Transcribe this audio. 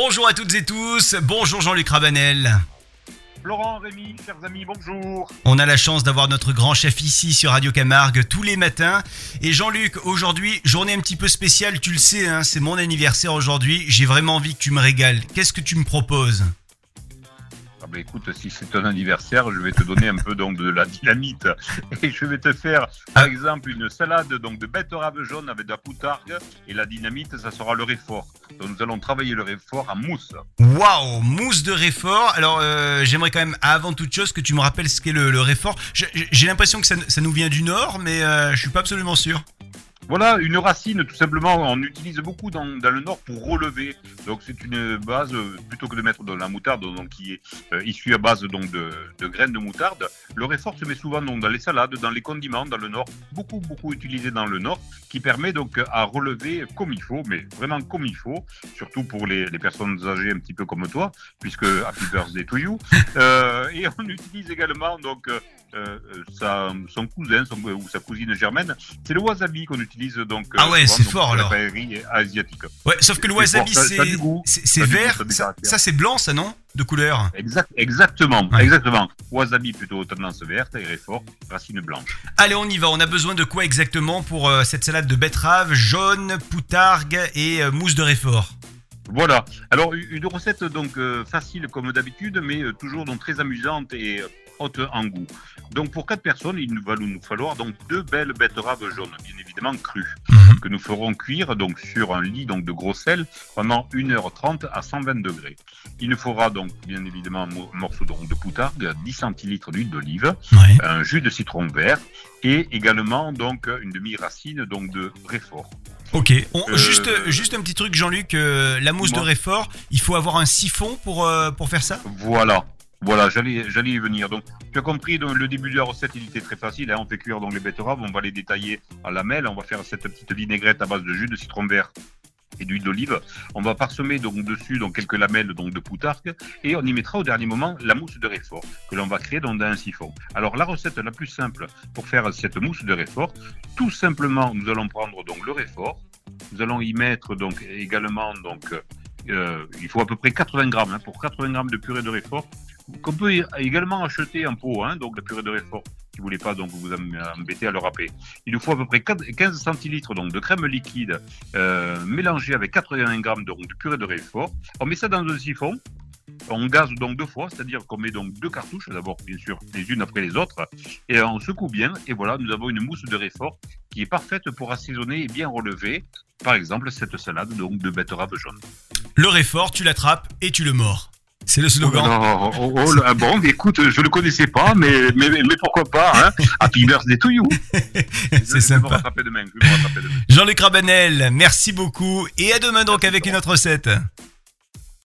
Bonjour à toutes et tous, bonjour Jean-Luc Rabanel. Florent, Rémi, chers amis, bonjour. On a la chance d'avoir notre grand chef ici sur Radio Camargue tous les matins. Et Jean-Luc, aujourd'hui, journée un petit peu spéciale, tu le sais, hein, c'est mon anniversaire aujourd'hui. J'ai vraiment envie que tu me régales. Qu'est-ce que tu me proposes? Bah écoute, si c'est ton anniversaire, je vais te donner un peu donc de la dynamite et je vais te faire par Ah. exemple une salade donc de betterave jaune avec de la poutargue et la dynamite ça sera le réfort. Donc nous allons travailler le réfort en mousse. Waouh, mousse de réfort. Alors, euh, j'aimerais quand même, avant toute chose, que tu me rappelles ce qu'est le, le réfort. J'ai l'impression que ça, ça nous vient du Nord, mais euh, je suis pas absolument sûr. Voilà, une racine tout simplement, on utilise beaucoup dans, dans le nord pour relever. Donc c'est une base, euh, plutôt que de mettre de la moutarde donc, qui est euh, issue à base donc, de, de graines de moutarde, le réfort se met souvent donc, dans les salades, dans les condiments, dans le nord, beaucoup beaucoup utilisé dans le nord, qui permet donc à relever comme il faut, mais vraiment comme il faut, surtout pour les, les personnes âgées un petit peu comme toi, puisque Happy Birthday to you. Euh, et on utilise également donc euh, euh, sa, son cousin son- ou sa cousine germaine, c'est le wasabi qu'on utilise donc. euh, Ah ouais, c'est fort, la alors. paillerie asiatique. Ouais, sauf que le wasabi, fort, c'est goût. Ça vert. ça c'est blanc, ça, non De couleur? Exact, exactement, Ouais. exactement. Wasabi plutôt tendance verte et réfort, racine blanche. Allez, on y va. On a besoin de quoi exactement pour euh, cette salade de betterave jaune, poutargue et euh, mousse de réfort? Voilà. Alors une recette donc euh, facile comme d'habitude, mais euh, toujours donc très amusante et euh, haute en goût. Donc pour quatre personnes, il nous va nous falloir donc deux belles betteraves jaunes, bien évidemment crues, que nous ferons cuire donc sur un lit donc de gros sel pendant 1h30 à 120 degrés. Il nous faudra donc bien évidemment un mo- morceau donc de poutargue, 10 centilitres d'huile d'olive, Ouais. un jus de citron vert et également donc une demi-racine donc de réfort. Ok. On- Euh, juste, juste un petit truc, Jean-Luc. euh, la mousse de réfort, il faut avoir un siphon pour, euh, pour faire ça? Voilà. Voilà, j'allais, y venir. Donc, tu as compris, le début de la recette, il était très facile. hein. On fait cuire donc les betteraves, on va les détailler à lamelles. On va faire cette petite vinaigrette à base de jus de citron vert et d'huile d'olive. On va parsemer donc dessus donc quelques lamelles donc de poutargue et on y mettra au dernier moment la mousse de réfort que l'on va créer dans un siphon. Alors la recette la plus simple pour faire cette mousse de réfort, tout simplement nous allons prendre donc le réfort, nous allons y mettre donc également donc euh, il faut à peu près 80 grammes hein, pour 80 grammes de purée de réfort qu'on peut également acheter en pot, hein, donc la purée de réfort, si vous voulez pas donc vous em- embêter à le râper. Il nous faut à peu près 4 15 centilitres donc de crème liquide euh, mélangée avec 80 grammes donc, de purée de réfort. On met ça dans un siphon. On gaze donc deux fois, c'est-à-dire qu'on met donc deux cartouches, d'abord bien sûr les unes après les autres, et on secoue bien, et voilà, nous avons une mousse de réfort qui est parfaite pour assaisonner et bien relever, par exemple, cette salade de betterave jaune. Le réfort, tu l'attrapes et tu le mords. C'est le slogan. Oh, oh, oh, bon, écoute, je le connaissais pas, mais, mais, mais pourquoi pas, hein Happy birthday to you C'est sympa. je vais me rattraper demain. Jean-Luc Rabanel, merci beaucoup et à demain donc avec une autre recette.